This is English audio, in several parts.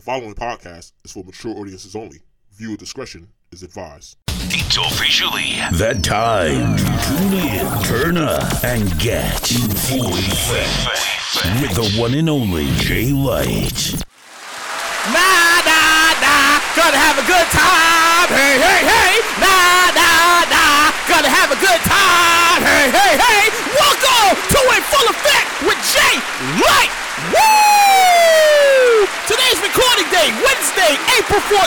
The following podcast is for mature audiences only. Viewer discretion is advised. It's officially that time to tune in, turn up, and get in full effect with the one and only Jay Light. Nah, nah, nah, gonna have a good time. Hey, hey, hey. Nah, nah, nah, gonna have a good time. Hey, hey, hey. Welcome to In Full Effect with Jay Light. Woo! Today's recording day, Wednesday, April 14,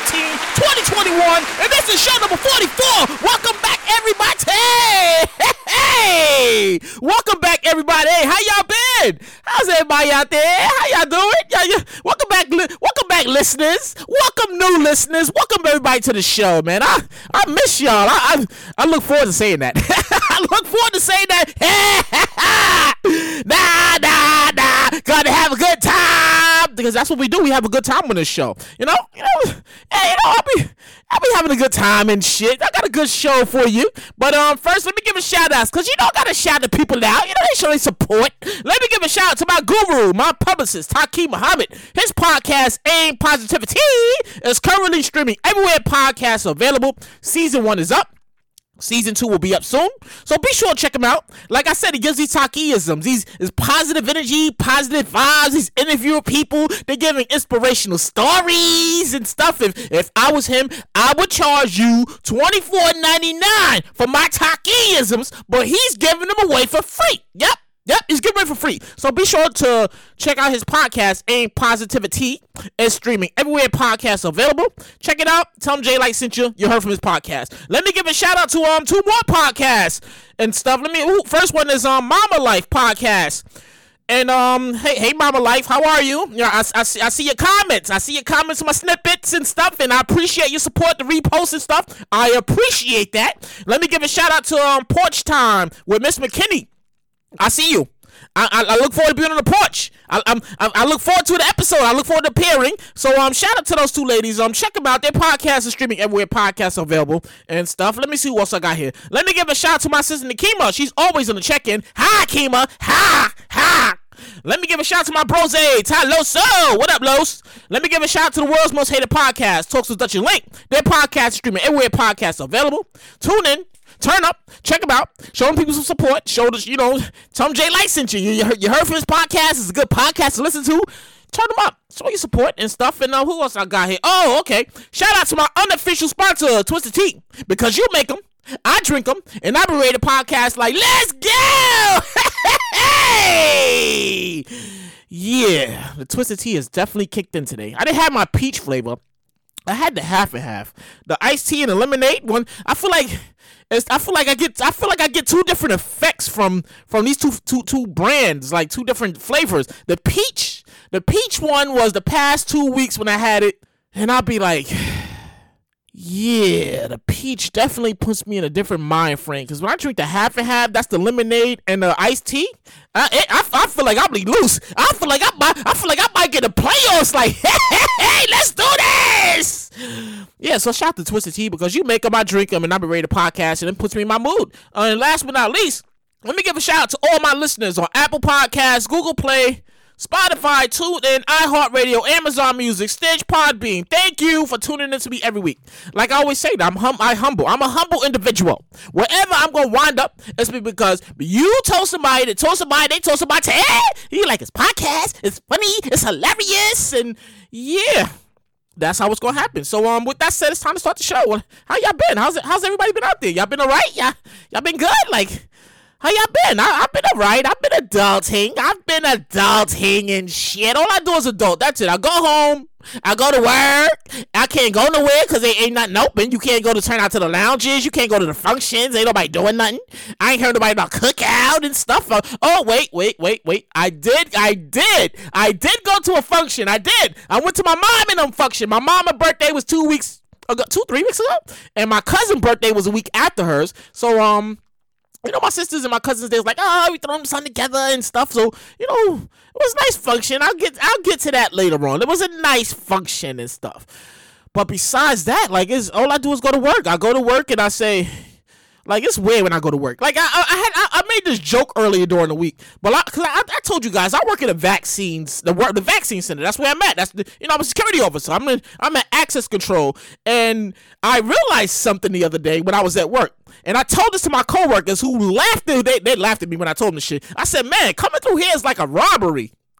2021, and this is show number 44. Welcome back, everybody. Hey, hey, welcome back, everybody. Hey, how y'all been? How's everybody out there? How y'all doing? Y'all, y'all- welcome back, li- welcome back, listeners. Welcome, new listeners. Welcome everybody to the show, man. I I miss y'all. I I, I look forward to saying that. I look forward to saying that. nah, nah, nah. Gotta have a good time because that's what we do. We have a good time on this show. You know, you know. Hey, you know, I'll be I'll be having a good time and shit. I got a good show for you. But um, first let me give a shout out because you know I gotta shout the people out. You know they show their support. Let me give a shout out to my guru, my publicist, Taki Muhammad. His podcast, Aim Positivity, is currently streaming everywhere podcasts are available. Season one is up. Season two will be up soon, so be sure to check him out. Like I said, he gives these talkisms, these is positive energy, positive vibes. He's interviewing people. They're giving inspirational stories and stuff. If if I was him, I would charge you twenty four ninety nine for my talkisms, but he's giving them away for free. Yep. Yep, he's giving it for free. So be sure to check out his podcast, Aim Positivity. It's streaming everywhere podcasts available. Check it out. Tell him Jay Light sent you. You heard from his podcast. Let me give a shout out to um two more podcasts and stuff. Let me. Ooh, first one is um Mama Life podcast. And um, hey, hey, Mama Life, how are you? Yeah, I, I, see, I see your comments. I see your comments, on my snippets and stuff, and I appreciate your support, the reposts and stuff. I appreciate that. Let me give a shout out to um Porch Time with Miss McKinney. I see you. I, I, I look forward to being on the porch. I, I'm, I, look forward to the episode. I look forward to appearing. So um, shout out to those two ladies. Um, check them out. Their podcast is streaming everywhere podcasts available and stuff. Let me see what else I got here. Let me give a shout out to my sister Nikema. She's always on the check-in. Hi, Kima. Hi, hi. Let me give a shout out to my bros. Ty Loso. What up, Los? Let me give a shout out to the world's most hated podcast, Talks with Dutch and Link. Their podcast is streaming everywhere podcasts available. Tune in. Turn up, check them out, show them people some support, show them, you know, tell them Jay Light sent you. You, you, heard, you heard from his podcast, it's a good podcast to listen to. Turn them up, show your support and stuff. And uh, who else I got here? Oh, okay. Shout out to my unofficial sponsor, Twisted Tea, because you make them, I drink them, and I berate a podcast like, let's go! hey! Yeah, the Twisted Tea is definitely kicked in today. I didn't have my peach flavor. I had the half and half. The iced tea and the lemonade one. I feel like I feel like I get I feel like I get two different effects from from these two two two brands, like two different flavors. The peach, the peach one was the past two weeks when I had it, and I'll be like, yeah, the peach definitely puts me in a different mind frame. Because when I drink the half and half, that's the lemonade and the iced tea. I, I, I feel like I'm loose. I feel like I I feel like I might get a playoffs. Like, hey, hey, hey, let's do this. Yeah, so shout out to Twisted Tea because you make them, I drink them, and I be ready to podcast, and it puts me in my mood. Uh, and last but not least, let me give a shout out to all my listeners on Apple Podcasts, Google Play, Spotify, TuneIn, iHeartRadio, Amazon Music, Stitch, Podbean. Thank you for tuning in to me every week. Like I always say, I'm hum- I humble. I'm a humble individual. Wherever I'm gonna wind up, it's because you told somebody that told somebody they told somebody to hey, you like his podcast. It's funny. It's hilarious, and yeah. That's how it's gonna happen. So um, with that said, it's time to start the show. How y'all been? How's it? How's everybody been out there? Y'all been alright? Y'all y'all been good? Like, how y'all been? I, I've been alright. I've been adulting. I've been adulting and shit. All I do is adult. That's it. I go home. I go to work. I can't go nowhere because they ain't nothing open. You can't go to turn out to the lounges. You can't go to the functions. Ain't nobody doing nothing. I ain't heard nobody about cookout and stuff. Uh, Oh wait, wait, wait, wait. I did, I did, I did go to a function. I did. I went to my mom and them function. My mama birthday was two weeks ago, two three weeks ago, and my cousin birthday was a week after hers. So um, you know, my sisters and my cousins, they was like, oh, we throwing something together and stuff. So, you know, it was a nice function. I'll get I'll get to that later on. It was a nice function and stuff. But besides that, like it's all I do is go to work. I go to work and I say, Like it's weird when I go to work. Like I, I, had, I, I, made this joke earlier during the week, but I, because I, I, told you guys I work at the vaccines, the work, the vaccine center. That's where I'm at. That's the, you know I'm a security officer. I'm in, I'm at access control, and I realized something the other day when I was at work, and I told this to my coworkers who laughed. At, they they laughed at me when I told them this shit. I said, man, coming through here is like a robbery.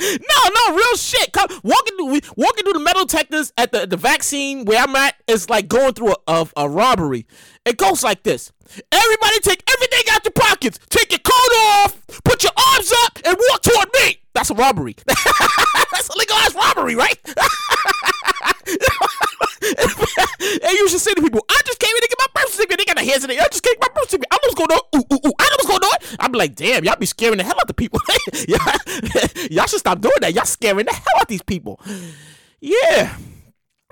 no, no, real shit. Come walking through walking through the metal detectors at the, the vaccine where I'm at is like going through a, a, a robbery. It goes like this. Everybody take everything out your pockets. Take your coat off, put your arms up, and walk toward me. That's a robbery. That's a legalized robbery, right? and you should say to people, I just came in to get my birth certificate. They got the hands in it. I just came my birth certificate. I know what's going on. Ooh, ooh, ooh. I know what's going on. I'm like, damn, y'all be scaring the hell out the people. y'all should stop doing that. Y'all scaring the hell out of these people. Yeah.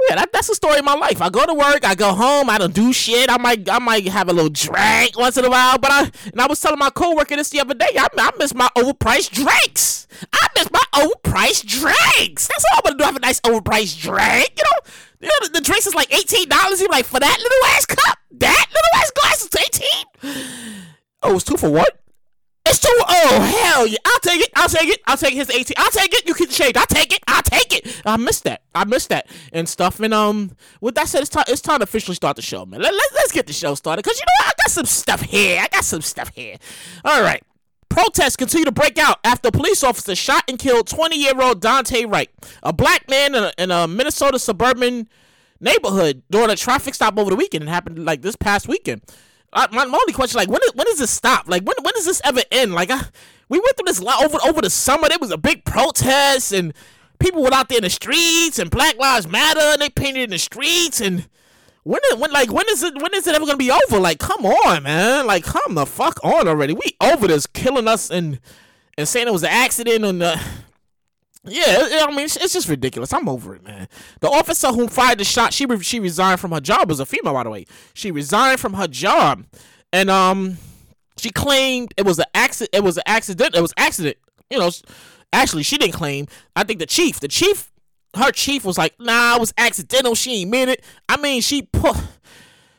Yeah, that, that's the story of my life. I go to work, I go home, I don't do shit. I might I might have a little drink once in a while, but I and I was telling my coworker this the other day. I, I miss my overpriced drinks. I miss my overpriced drinks. That's all I'm gonna do. Have a nice overpriced drink, you know. You know the, the drinks is like eighteen dollars. You like for that little ass cup, that little ass glass is eighteen. Oh, it's two for what? It's too. Oh hell yeah! I'll take it. I'll take it. I'll take his eighteen. I'll take it. You can change. I'll take it. I'll take it. I missed that. I missed that and stuff. And um, with that said, it's time. It's time to officially start the show, man. Let, let, let's get the show started. Cause you know what? I got some stuff here. I got some stuff here. All right. Protests continue to break out after police officers shot and killed 20-year-old Daunte Wright, a black man in a, in a Minnesota suburban neighborhood during a traffic stop over the weekend. It happened like this past weekend. I, my, my only question, like, when when does this stop? Like, when when does this ever end? Like, I, we went through this lot over over the summer. There was a big protest, and people were out there in the streets, and Black Lives Matter, and they painted in the streets, and when is, when like when is it when is it ever gonna be over? Like, come on, man! Like, come the fuck on already. We over this killing us and and saying it was an accident and. Uh, yeah, I mean, it's just ridiculous. I'm over it, man. The officer who fired the shot, she re- she resigned from her job. Was a female, by the way. She resigned from her job, and um, she claimed it was an accident. It was an accident. It was accident. You know, actually, she didn't claim. I think the chief, the chief, her chief was like, "Nah, it was accidental. She ain't mean it." I mean, she put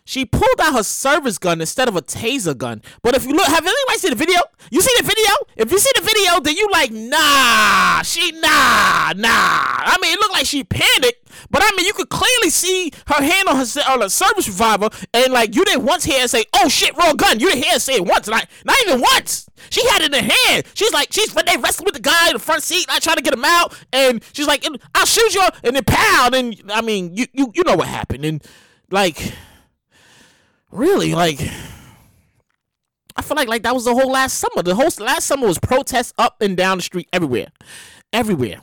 she pulled out her service gun instead of a taser gun. But if you look, have anybody seen the video? You see the video? If you see the video, then you like, nah, she nah, nah. I mean, it looked like she panicked, but I mean, you could clearly see her hand on her on a service revolver, and like you didn't once hear her say, "Oh shit, wrong gun." You didn't hear her say it once, not not even once. She had it in her hand. She's like, she's they wrestling with the guy in the front seat. I try to get him out, and she's like, "I'll shoot you," and then pow. And I mean, you you you know what happened, and like really like I feel like like that was the whole last summer. The whole last summer was protests up and down the street everywhere, everywhere.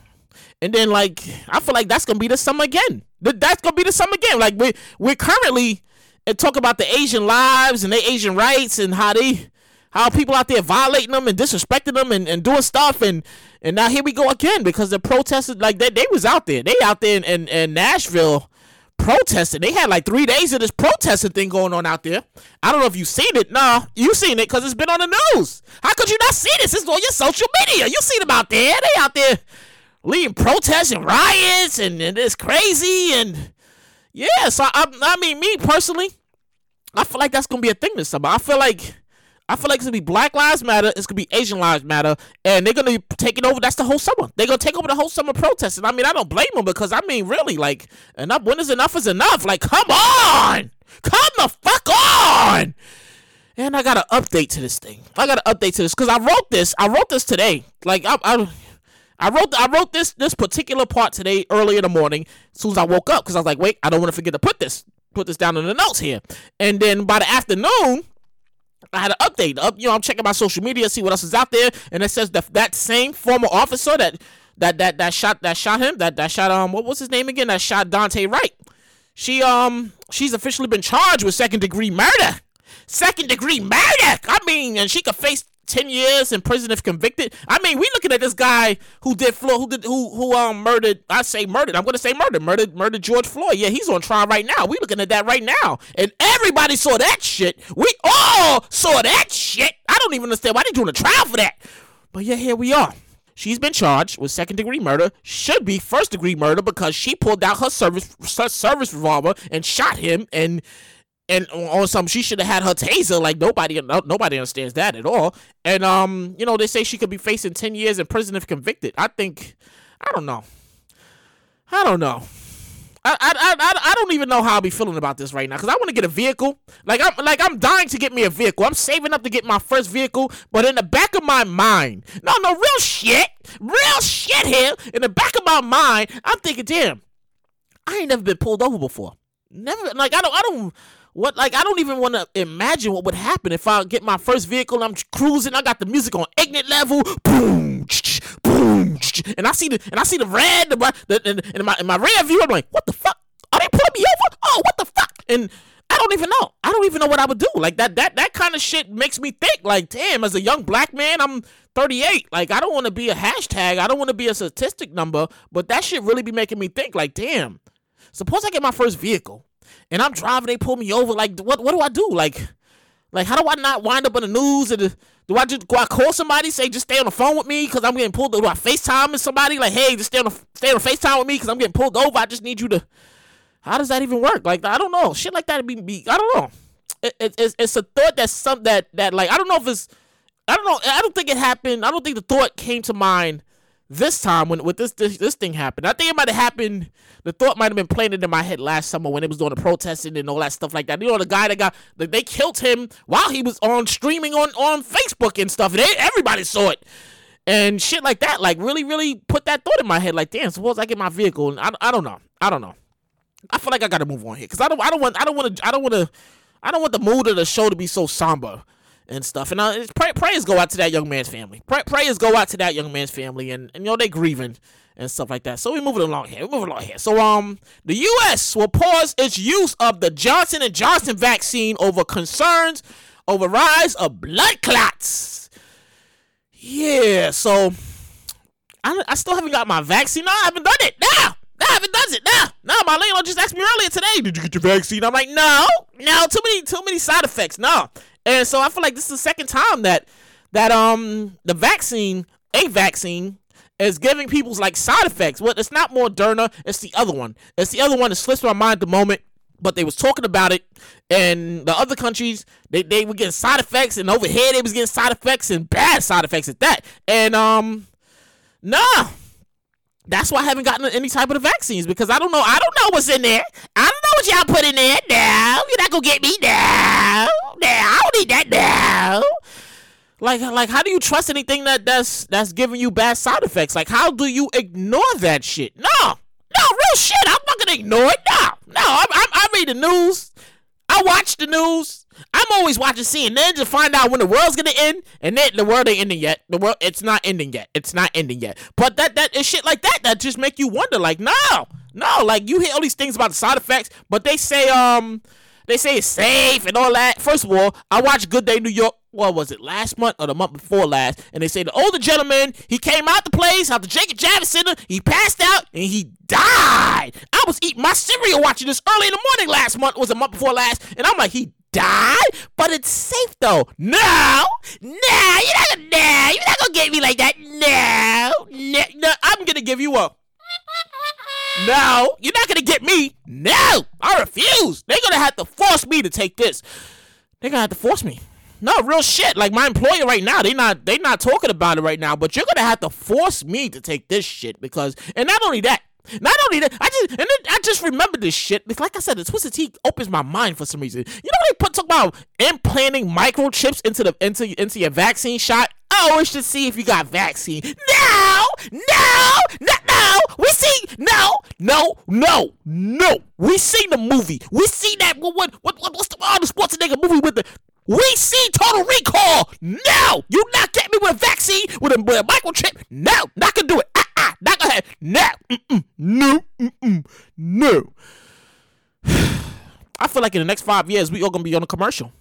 And then like I feel like that's gonna be the summer again. That's gonna be the summer again. Like we we're currently and talk about the Asian lives and their Asian rights and how they how people out there violating them and disrespecting them and, and doing stuff and and now here we go again because the protesters like they, they was out there. They out there in, in, in Nashville protesting. They had like three days of this protesting thing going on out there. I don't know if you've seen it. Nah, you seen it because it's been on the news. How could you not see this? It's on your social media. You seen them out there. They out there leading protests and riots and, and it's crazy and yeah. So I, I mean, me personally, I feel like that's gonna be a thing this summer. I feel like I feel like it's gonna be Black Lives Matter, it's gonna be Asian Lives Matter, and they're gonna be taking over. That's the whole summer. They're gonna take over the whole summer protesting. I mean, I don't blame them because I mean, really, like enough. When is enough is enough? Like, come on, come the fuck on. And I got an update to this thing. I got an update to this because I wrote this. I wrote this today. Like I, I, I wrote I wrote this this particular part today early in the morning. As soon as I woke up, because I was like, wait, I don't want to forget to put this put this down in the notes here. And then by the afternoon, I had an update. Up, you know, I'm checking my social media, see what else is out there, and it says that that same former officer that that that that shot that shot him, that that shot um what was his name again? That shot Daunte Wright. She um she's officially been charged with second degree murder. Second degree murder. I mean, and she could face 10 years in prison if convicted. I mean, we looking at this guy who did Floyd, who did who who um murdered. I say murdered. I'm gonna say murdered. Murdered murdered George Floyd. Yeah, he's on trial right now. We looking at that right now, and everybody saw that shit. We all saw that shit. I don't even understand why they doing a trial for that. But yeah, here we are. She's been charged with second degree murder. Should be first degree murder because she pulled out her service her service revolver and shot him and and on some she should have had her taser. Like nobody, nobody understands that at all. And um, you know, they say she could be facing ten years in prison if convicted. I think, I don't know. I don't know. I, I, I, I don't even know how I'll be feeling about this right now because I want to get a vehicle. Like I'm like I'm dying to get me a vehicle. I'm saving up to get my first vehicle, but in the back of my mind, no, no, real shit, real shit here. In the back of my mind, I'm thinking, damn, I ain't never been pulled over before. Never, like I don't, I don't. What like I don't even want to imagine what would happen if I get my first vehicle I'm cruising. I got the music on ignite level, boom, boom, and I see the and I see the red, the, the, and in my in my rear view. I'm like, what the fuck? Are they pulling me over? Oh, what the fuck? And I don't even know. I don't even know what I would do. Like that that that kind of shit makes me think. Like, damn, as a young black man, I'm 38. Like, I don't want to be a hashtag. I don't want to be a statistic number. But that shit really be making me think. Like, damn. Suppose I get my first vehicle and I'm driving, they pull me over. Like, what what do I do? Like, like how do I not wind up in the news? And uh, do I just go I call somebody, say just stay on the phone with me because I'm getting pulled? Do I FaceTime with somebody like, hey, just stay on the stay on the FaceTime with me because I'm getting pulled over? I just need you to. How does that even work? Like, I don't know. Shit like that be, be I don't know. It, it, it's, it's a thought that's some that that like I don't know if it's I don't know. I don't think it happened. I don't think the thought came to mind this time when with this, this this thing happened. I think it might have happened. The thought might have been planted in my head last summer when it was doing the protesting and all that stuff like that. You know, the guy that got they killed him while he was on streaming on on Facebook and stuff. And they, everybody saw it and shit like that. Like really, really put that thought in my head. Like, damn, suppose I get my vehicle and I, I don't know. I don't know. I feel like I got to move on here because I don't I don't want I don't want to I don't want to I don't want the mood of the show to be so somber and stuff. And uh, pray, prayers go out to that young man's family. Pray, prayers go out to that young man's family, and, and you know they grieving and stuff like that. So we moving along here. We moving along here. So um, the U.S. will pause its use of the Johnson and Johnson vaccine over concerns over rise of blood clots. Yeah. So I, I still haven't got my vaccine. No, I haven't done it. Now. No, I haven't done it. No, no, my landlord just asked me earlier today. Did you get your vaccine? I'm like, no, no, too many, too many side effects. No, and so I feel like this is the second time that that um the vaccine, a vaccine, is giving people's like side effects. Well, it's not Moderna, it's the other one. It's the other one that slips my mind at the moment. But they was talking about it, and the other countries they, they were getting side effects, and over here they was getting side effects and bad side effects at that. And um, nah, that's why I haven't gotten any type of the vaccines because I don't know. I don't know what's in there. I what y'all put in there. now. you're not gonna get me now. No, I don't need that now. Like, like, how do you trust anything that that's that's giving you bad side effects? Like, how do you ignore that shit? No, no, real shit. I'm not gonna ignore it. No, no. I, I, I read the news. I watch the news. I'm always watching CNN to find out when the world's gonna end, and then the world ain't ending yet. The world, it's not ending yet. It's not ending yet. But that that is shit like that that just make you wonder. Like, no, no, like you hear all these things about the side effects, but they say um they say it's safe and all that. First of all, I watched Good Day New York. What was it, last month or the month before last? And they say the older gentleman, he came out the place, out the Jacob Javits Center, he passed out, and he died. I was eating my cereal watching this early in the morning last month, was a month before last, and I'm like, he died, but it's safe though. No, no, you're not gonna, you're not gonna get me like that. No, no, no, I'm gonna give you a. No, you're not gonna get me. No, I refuse. They're gonna have to force me to take this. They're gonna have to force me. No, real shit. Like my employer right now, they not they not talking about it right now, but you're gonna have to force me to take this shit because and not only that, not only that, I just and then I just remember this shit. It's like I said, the Twisted Tea opens my mind for some reason. You know they put talk about implanting microchips into the into into your vaccine shot. I always should see if you got vaccine. No, no, no, no. We see no, no, no, no. We seen the movie. We see that what what what what's the oh, the sports nigga movie with the we see Total Recall. No, you not get me with a vaccine with a, with a microchip. No, not gonna do it. Ah ah, not gonna have. No, mm-mm, no, mm-mm, no. I feel like in the next five years we all gonna be on a commercial.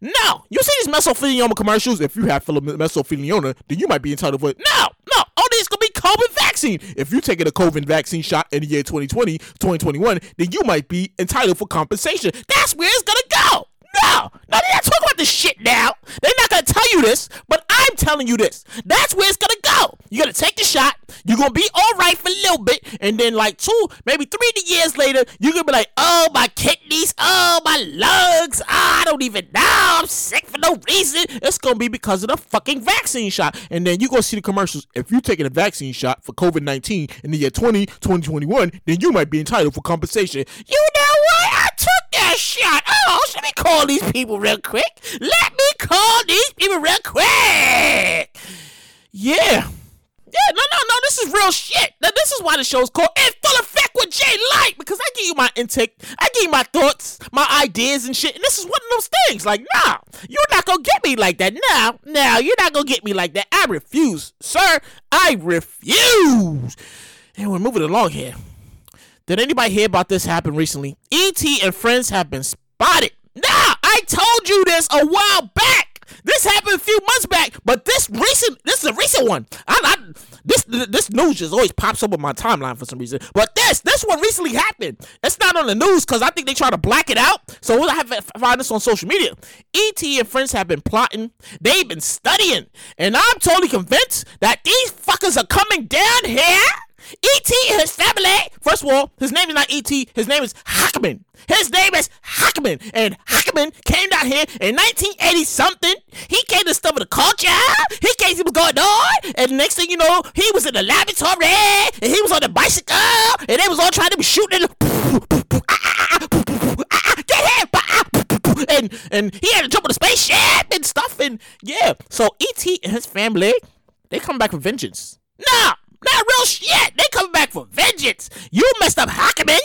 No, you see these mesothelioma commercials. If you have mesothelioma, then you might be entitled for it. No, no, all these gonna be COVID vaccine. If you taking a COVID vaccine shot in the year 2020, 2021, then you might be entitled for compensation. That's where it's gonna go. No, no, they're not talking about this shit now. They're not gonna tell you this, but I'm telling you this. That's where it's gonna go. You're gonna take the shot. You're gonna be all right for a little bit, and then like two, maybe three years later, you're gonna be like, oh my kidneys, oh my lungs, I don't even know, I'm sick for no reason. It's gonna be because of the fucking vaccine shot, and then you gonna see the commercials. If you're taking a vaccine shot for COVID 19 in the year 20, 2021, then you might be entitled for compensation. You shot. Oh, let me call these people real quick. Let me call these people real quick. Yeah. Yeah, no, no, no. This is real shit. Now, this is why the show's called In Full Effect with Jay Light because I give you my intake, I give you my thoughts, my ideas and shit. And this is one of those things. Like, nah, you're not gonna get me like that. Now, now, you're not gonna get me like that. I refuse, sir. I refuse. And we're moving along here. Did anybody hear about this happen recently? ET and friends have been spotted. Nah, I told you this a while back. This happened a few months back, but this recent, this is a recent one. I, I this this news just always pops up on my timeline for some reason. But this this one recently happened. It's not on the news because I think they try to black it out. So I have to find this on social media. ET and friends have been plotting. They've been studying, and I'm totally convinced that these fuckers are coming down here E.T. and his family. First of all, his name is not E.T. His name is Hackman. His name is Hackman. And Hackman came down here in 1980 something. He came to study the culture. He came to was going on. And the next thing you know, he was in the laboratory. And he was on the bicycle. And they was all trying to be shooting. Get him! And, and he had to jump on the spaceship and stuff. And yeah. So E.T. and his family, they come back with vengeance. Nah! Not real shit. They come back for vengeance. You messed up Hackerman.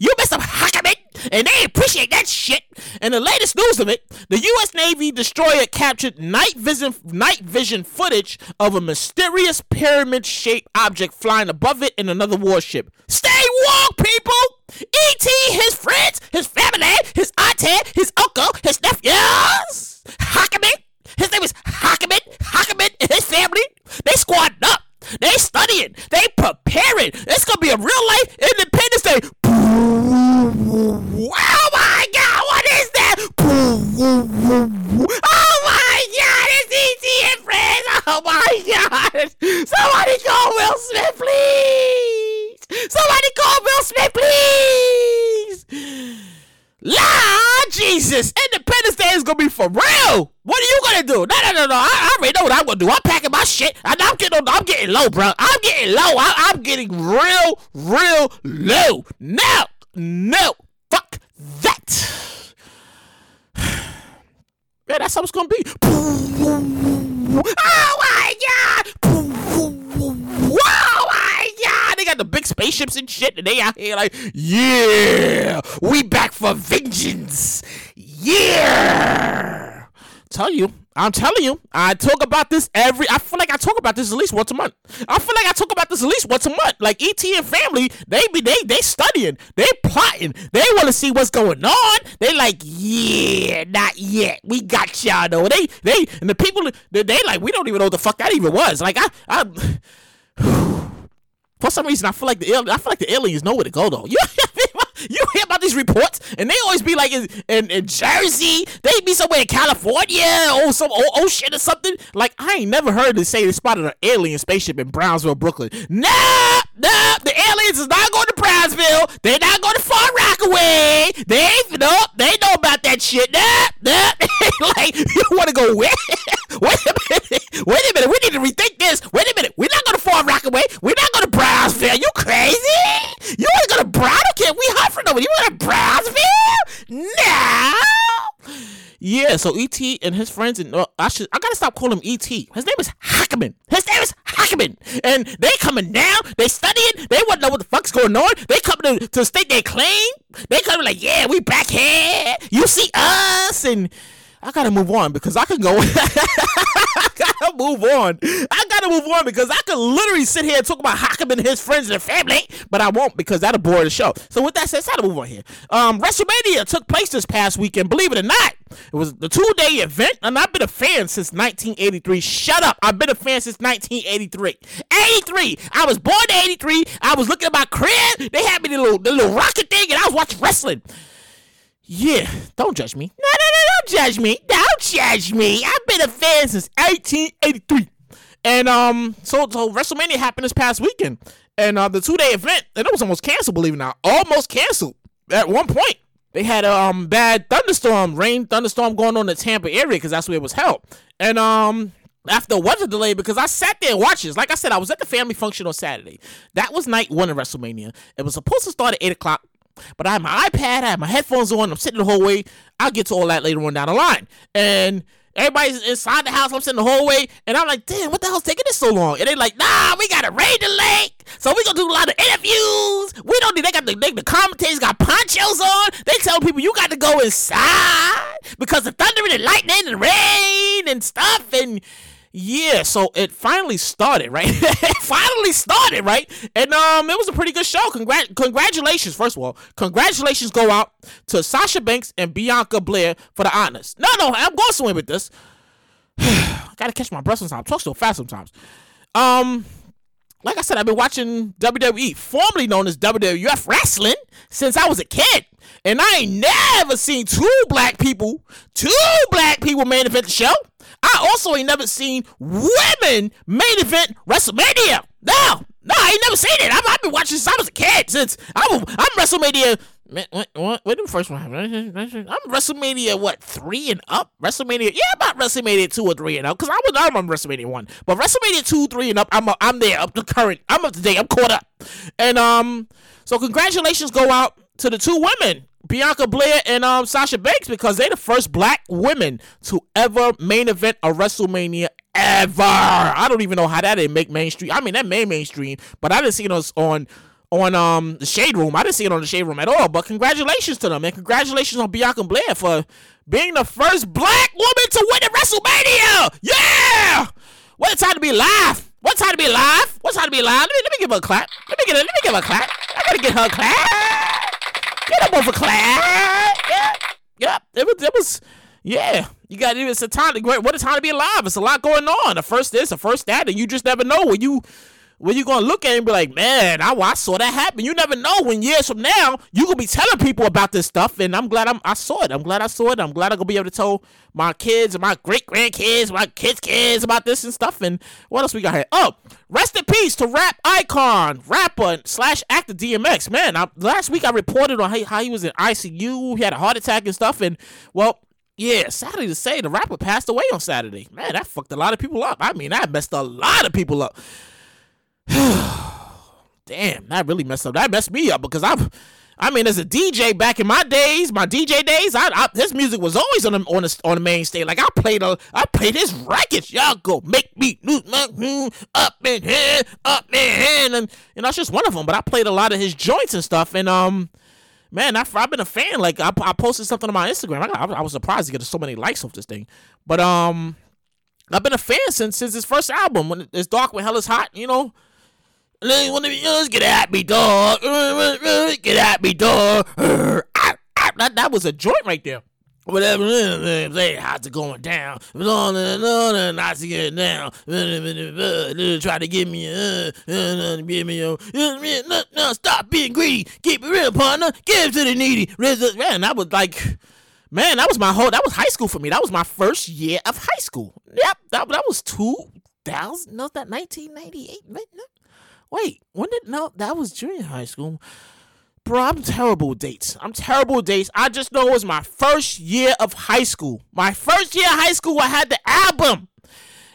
You messed up Hackerman. And they appreciate that shit. And the latest news of it, the U.S. Navy destroyer captured night vision night vision footage of a mysterious pyramid-shaped object flying above it in another warship. Stay woke, people. E.T., his friends, his family, his auntie, his uncle, his nephews. Hackerman. His name is Hackerman. Hackerman and his family. They squadded up. They studying. They preparing. It's gonna be a real life Independence Day. Oh my God! What is that? Oh my God! It's E.T. and friends. Oh my God! Somebody call Will Smith, please. Somebody call Will Smith, please. Lord Jesus, Independence Day is gonna be for real. What are you gonna do? No, no, no, no. I, I already know what I'm gonna do. I'm packing my shit, and I'm getting, I'm getting low, bro. I'm getting low. I, I'm getting real, real low. No, no, fuck that. Yeah, that's how it's gonna be. Oh my god! The big spaceships and shit, and they out here like, yeah, we back for vengeance. Yeah. Tell you, I'm telling you, I talk about this every. I feel like I talk about this at least once a month. I feel like I talk about this at least once a month. Like ET and family, they be they they studying, they plotting, they want to see what's going on. They like, yeah, not yet. We got y'all though. They they and the people they, they like we don't even know what the fuck that even was. Like I I. For some reason, I feel like the I feel like the aliens know where to go though. You you hear about these reports, and they always be like in, in, in Jersey, they be somewhere in California or some ocean or something. Like I ain't never heard they say they spotted an alien spaceship in Brownsville, Brooklyn. Nah, nah, the aliens is not going to Brownsville. They not going to Far Rockaway. They ain't nope, they know about that shit. Nah, nah. like you want to go where? wait a minute, wait a minute. We need to rethink this. Wait a minute. We're not going to Far Rockaway. We're not going to Brownsville. You crazy? You want to go to Brown? Can't we hunt for? You want to Brownsville? No. Yeah, so ET and his friends and uh, I should I gotta stop calling him ET. His name is Hackerman. His name is Hackerman. And they coming down, they studying, they want to know what the fuck's going on. They coming to, to state their claim. They coming like, yeah, we back here. You see us and I gotta move on because I can go. I gotta move on. I gotta move on because I could literally sit here and talk about Hakim and his friends and family, but I won't because that'll bore the show. So with that said, it's time to move on here. Um, WrestleMania took place this past weekend. Believe it or not, it was the two day event, and I've been a fan since 1983. Shut up! I've been a fan since 1983. 83. I was born in 83. I was looking at my crib. They had me the little the little rocket thing, and I was watching wrestling. Yeah, don't judge me. Judge me. Don't judge me. I've been a fan since 1883. And um, so so WrestleMania happened this past weekend, and uh, the two day event, and it was almost canceled. Believe it or not, almost canceled at one point. They had a um bad thunderstorm, rain thunderstorm going on in the Tampa area because that's where it was held. And um, after a weather delay because I sat there and watched this. Like I said, I was at the family function on Saturday. That was night one of WrestleMania. It was supposed to start at 8 o'clock, but I have my iPad, I have my headphones on, I'm sitting the whole way. I'll get to all that later on down the line. And everybody's inside the house, I'm sitting the whole way, and I'm like, damn, what the hell's taking this so long? And they're like, nah, we got a raid delay, so we gonna do a lot of interviews. We don't need, they got the, they, the commentators got ponchos on. They tell people you got to go inside because the thunder and the lightning and rain and stuff, and yeah, so it finally started, right? it finally started, right? And um, it was a pretty good show. Congrat- congratulations, first of all, congratulations go out to Sasha Banks and Bianca Belair for the honors. No, no, I'm going somewhere with this. I gotta catch my breath sometimes. I talk so fast sometimes. Um, like I said, I've been watching WWE, formerly known as WWF Wrestling, since I was a kid. And I ain't never seen two black people, two black people main event the show. I also ain't never seen women main event WrestleMania. No, no, I ain't never seen it. I've, I've been watching since I was a kid. Since I'm, I'm WrestleMania. What, what, what the first one? I'm WrestleMania what three and up? WrestleMania, yeah, about WrestleMania two or three and up. Cause I was I'm on WrestleMania one, but WrestleMania two, three and up, I'm I'm there up to current. I'm up to date. I'm caught up. And um, so congratulations go out to the two women Bianca Belair and um Sasha Banks because they the first black women to ever main event a WrestleMania ever. I don't even know how that didn't make mainstream. I mean that made mainstream, but I didn't see it on on um the shade room. I didn't see it on the shade room at all. But congratulations to them and congratulations on Bianca Belair for being the first black woman to win a WrestleMania. Yeah! What a time to be alive! What time to be alive? What time to be alive? Let me, let me give her a clap. Let me get let me give her a clap. I gotta get her a clap. Get up over class. Yeah. Yeah. It was, it was, yeah. You got it's a time to what a time to be alive. It's a lot going on. The first this, the first that, and you just never know when you when you're gonna look at it and be like, man, I, I saw that happen. You never know when years from now you gonna be telling people about this stuff. And I'm glad I'm, I saw it. I'm glad I saw it. I'm glad I'm gonna be able to tell my kids and my great grandkids, my kids' kids about this and stuff. And what else we got here? Oh, rest in peace to rap icon, rapper slash actor DMX. Man, I, last week I reported on how, how he was in ICU. He had a heart attack and stuff. And well, yeah, sadly to say, the rapper passed away on Saturday. Man, that fucked a lot of people up. I mean, that messed a lot of people up. Damn, that really messed up. That messed me up because I'm. I mean, as a DJ back in my days, my DJ days, I, I his music was always on the on the on the main stage. Like I played a, I played his records. Y'all go make me lose my up in here, up in here, and you know, just one of them. But I played a lot of his joints and stuff, and um, man, I, have been a fan. Like I, I posted something on my Instagram. I, I, I was surprised to get so many likes off this thing, but um, I've been a fan since since his first album when it's dark when hell is hot. You know Get at me, dog. Get at me, dog. That, that was a joint right there. Whatever, how's it going down? On and on and I see it now. Try to give me uh, uh, uh, a, give me a, no, no, stop being greedy. Keep it real, partner. Give to the needy. Man, that was like, man, that was my whole, that was high school for me. That was my first year of high school. Yep, that, that was 2000, no, that 1998. Wait, when did no? That was junior high school. Bro, I'm terrible with dates. I'm terrible with dates. I just know it was my first year of high school. My first year of high school, I had the album.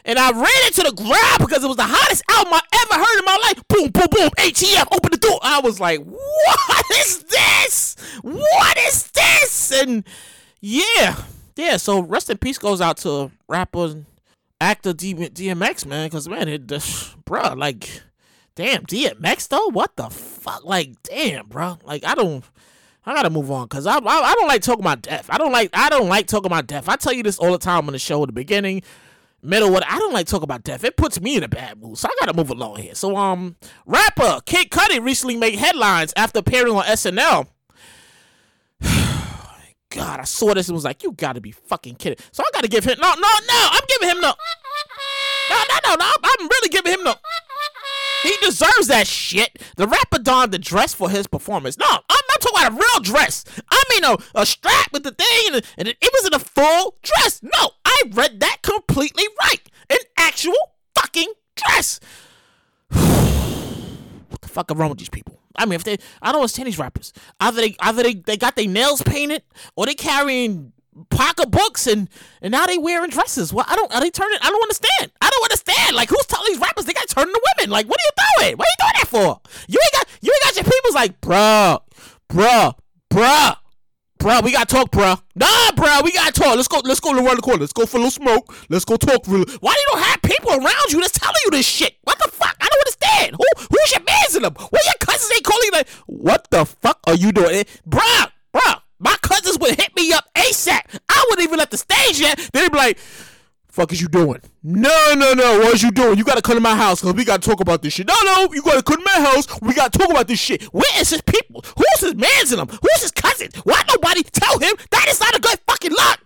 And I ran it to the ground because it was the hottest album I ever heard in my life. Boom, boom, boom. ATF, open the door. I was like, what is this? What is this? And yeah, yeah. So rest in peace goes out to rapper, actor DMX, man. Because, man, it, uh, bro, like damn, DMX though? What the fuck? Like, damn, bro. Like, I don't. I gotta move on because I, I, I don't like talking about death. I don't like I don't like talking about death. I tell you this all the time on the show at the beginning, middle. What I don't like talking about death. It puts me in a bad mood. So I gotta move along here. So um, rapper Kid Cudi recently made headlines after appearing on SNL. God, I saw this and was like, you gotta be fucking kidding. So I gotta give him no, no, no. I'm giving him no, no, no, no, no. I'm really giving him no. He deserves that shit. The rapper donned the dress for his performance. No, I'm not talking about a real dress. I mean a, a strap with the thing, and, and it, it was in a full dress. No, I read that completely right. An actual fucking dress. what the fuck are wrong with these people? I mean, if they, I don't understand these rappers. Either they, either they, they got their nails painted, or they carrying pocketbooks, and and now they wearing dresses. Well, I don't, are they turning? I don't understand. I don't understand. Like, who's telling these rappers they got to turn to women? Like, what are you doing? What are you doing that for? You ain't got, you ain't got your people's like, bruh, bruh, bruh. Bro, we gotta talk, bro. Nah, bro, we gotta talk. Let's go. Let's go around the corner. Let's go for a little smoke. Let's go talk. Little. Why do you don't have people around you that's telling you this shit? What the fuck? I don't understand. Who who's your mans in them? What your cousins ain't calling like? What the fuck are you doing, bruh? Bruh, my cousins would hit me up ASAP. I wouldn't even left the stage yet. They'd be like, fuck is you doing? No, no, no. What is you doing? You gotta come to my house because we gotta talk about this shit. No, no, you gotta come to my house. We gotta talk about this shit. Where is his people? Who's his mans in him? Who's his cousin? Why nobody tell him that is not a good fucking luck?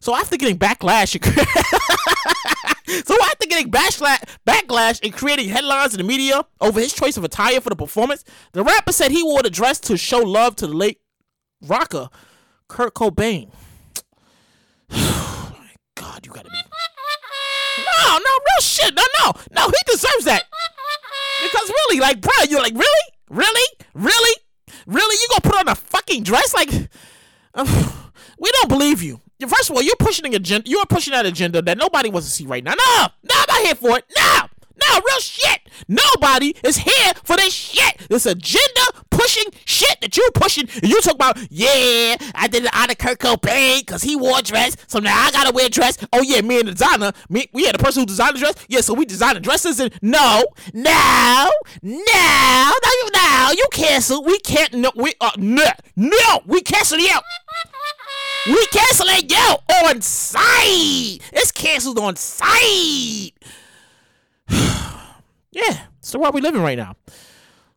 So after getting backlash, so after getting backlash, backlash and creating headlines in the media over his choice of attire for the performance, the rapper said he wore the dress to show love to the late rocker Kurt Cobain. my God, you gotta be. No, no, real shit. No, no, no. He deserves that. Because really, like, bro, you're like, really, really, really, really, you gonna put on a fucking dress? Like, we don't believe you. First of all, you're pushing an agenda. You're pushing that agenda that nobody wants to see right now. No, no, I'm not here for it. No, no, real shit. Nobody is here for this shit. This agenda pushing shit that you pushing. And you talk about, yeah, I did it out of Kurt Cobain because he wore a dress. So now I gotta wear a dress. Oh yeah, me and the designer, me, we had the person who designed the dress. Yeah, so we designed the dresses. And no, no, no, no, you, no, you cancel. We can't. No, we uh, no, no, we cancel you. We canceling you on site. It's canceled on site. Yeah, it's the world we living right now.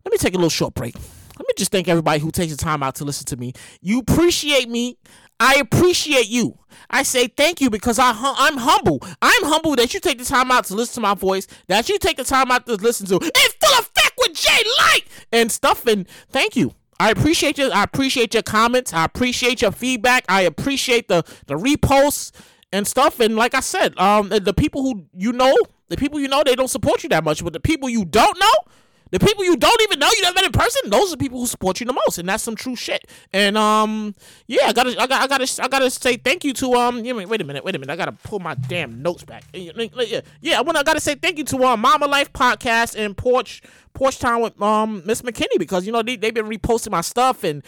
Let me take a little short break. Let me just thank everybody who takes the time out to listen to me. You appreciate me. I appreciate you. I say thank you because I I'm humble. I'm humble that you take the time out to listen to my voice. That you take the time out to listen to "In Full Effect with Jay Light" and stuff. And thank you. I appreciate you. I appreciate your comments. I appreciate your feedback. I appreciate the the reposts and stuff. And like I said, um, the people who you know, the people you know, they don't support you that much. But the people you don't know, the people you don't even know, you never met in person, those are the people who support you the most, and that's some true shit. And um, yeah, I gotta, I gotta, I gotta, I gotta say thank you to um. Yeah, wait a minute, wait a minute, I gotta pull my damn notes back. Yeah, yeah, I want, I gotta say thank you to um Mama Life Podcast and Porch Porch Town with um Miss McKinney because you know they they've been reposting my stuff and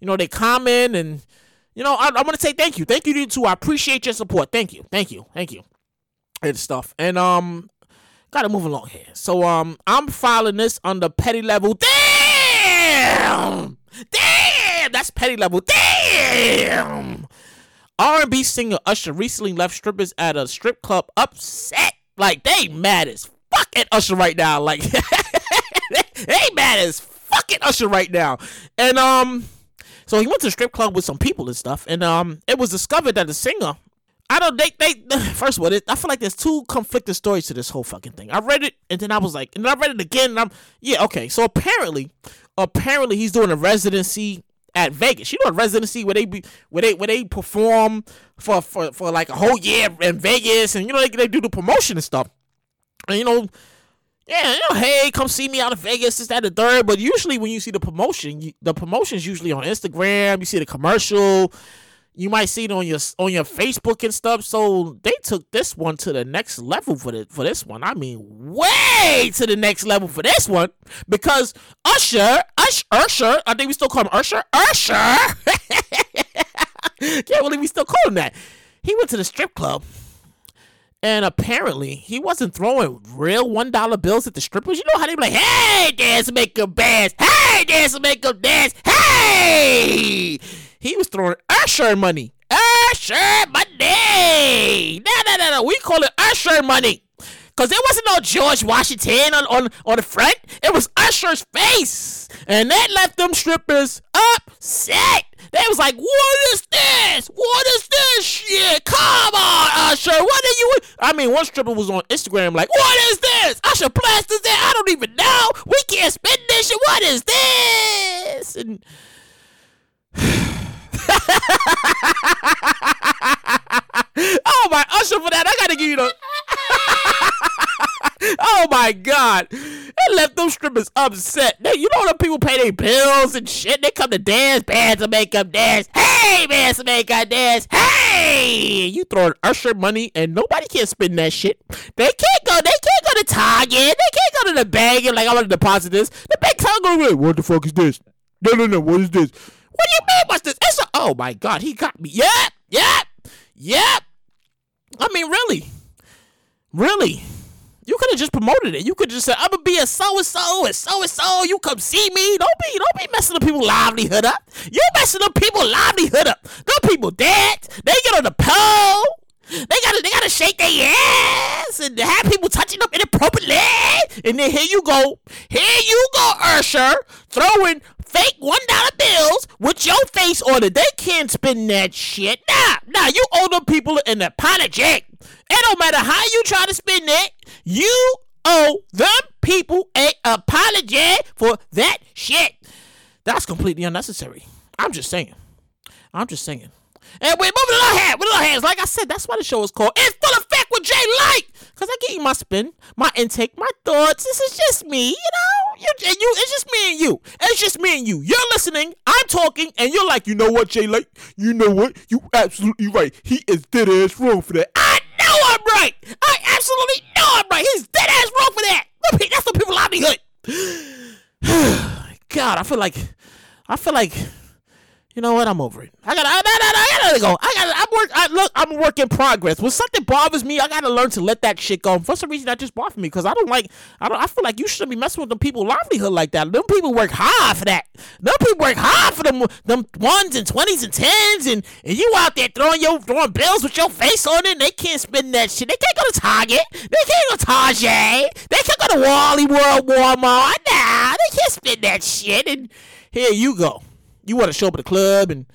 you know they comment and you know I, I want to say thank you, thank you to you too. I appreciate your support. Thank you, thank you, thank you, and stuff. And um, gotta move along here. So um, I'm filing this under petty level. Damn, damn, that's petty level. Damn. R&B singer Usher recently left strippers at a strip club upset. Like they mad as fuck at Usher right now. Like they mad as fuck at Usher right now. And um, so he went to the strip club with some people and stuff. And um, it was discovered that the singer I don't. They. They. First of all, I feel like there's two conflicting stories to this whole fucking thing. I read it and then I was like, and then I read it again. And I'm. Yeah. Okay. So apparently, apparently he's doing a residency at Vegas. You know, a residency where they be where they where they perform for for for like a whole year in Vegas, and you know they they do the promotion and stuff. And you know. Yeah, you know, hey, come see me out of Vegas, is that the third? But usually, when you see the promotion, you, the promotion is usually on Instagram. You see the commercial, you might see it on your on your Facebook and stuff. So they took this one to the next level for the for this one. I mean, way to the next level for this one because Usher, Usher, Usher, I think we still call him Usher, Usher. Can't believe we still call him that. He went to the strip club. And apparently, he wasn't throwing real one dollar bills at the strippers. You know how they be like, "Hey, dance, make them dance. Hey, dance, make them dance. Hey." He was throwing Usher money. Usher money. No, no, no, no. We call it Usher money. Cause there wasn't no George Washington on, on, on the front. It was Usher's face. And that left them strippers upset. They was like, what is this? What is this shit? Come on, Usher. What are you? I mean, one stripper was on Instagram like, what is this? Usher Blast is that? I don't even know. We can't spend this shit. What is this? And oh my Usher for that. I gotta give you the oh my god, it left those strippers upset. They, you know the people pay their bills and shit. They come to dance, bands to make them dance. Hey, bands to make them dance. Hey, you throwing Usher money and nobody can spend that shit. They can't go. They can't go to Target. They can't go to the bank and like I want to deposit this. The bank go. Like, what the fuck is this? No, no, no. What is this? What do you mean? What's this? It's a, oh my god, he got me. Yep, yep, yep. I mean, really, really. You could have just promoted it. You could just said, "I'm gonna be a so and so and so and so. You come see me. Don't be, don't be messing up people's livelihood up. You're messing up people's livelihood up. Them people dead. They get on the pole. They gotta, they gotta shake their ass and have people touching them inappropriately. And then here you go, here you go, Usher, throwing fake one dollar bills with your face on it. They can't spend that shit. Nah, nah, you owe them people an apology. It don't matter how you try to spin it, you owe them people a apology for that shit. That's completely unnecessary. I'm just saying. I'm just saying. And we're moving on ahead with our hands. Like I said, that's why the show is called It's Full Effect with Jay Light. Cause I give you my spin, my intake, my thoughts. This is just me, you know. You, you, it's just me and you. It's just me and you. You're listening. I'm talking, and you're like, you know what, Jay Light? You know what? You absolutely right. He is dead ass wrong for that. I Right. I absolutely know I'm right. He's dead ass wrong for that. That's the people livelihood. God, I feel like, I feel like you know what? I'm over it. I gotta, I, I, I gotta go. I gotta, I'm work. I look, I'm a work in progress. When something bothers me, I gotta learn to let that shit go. For some reason, that just bothers me because I don't like. I don't. I feel like you shouldn't be messing with the people livelihood like that. Them people work hard for that. Them people work hard for them, them ones and twenties and tens, and and you out there throwing your throwing bills with your face on it. and They can't spend that shit. They can't go to Target. They can't go to Target. They can't go to Wally World Walmart. Nah, they can't spend that shit. And here you go you want to show up at the club and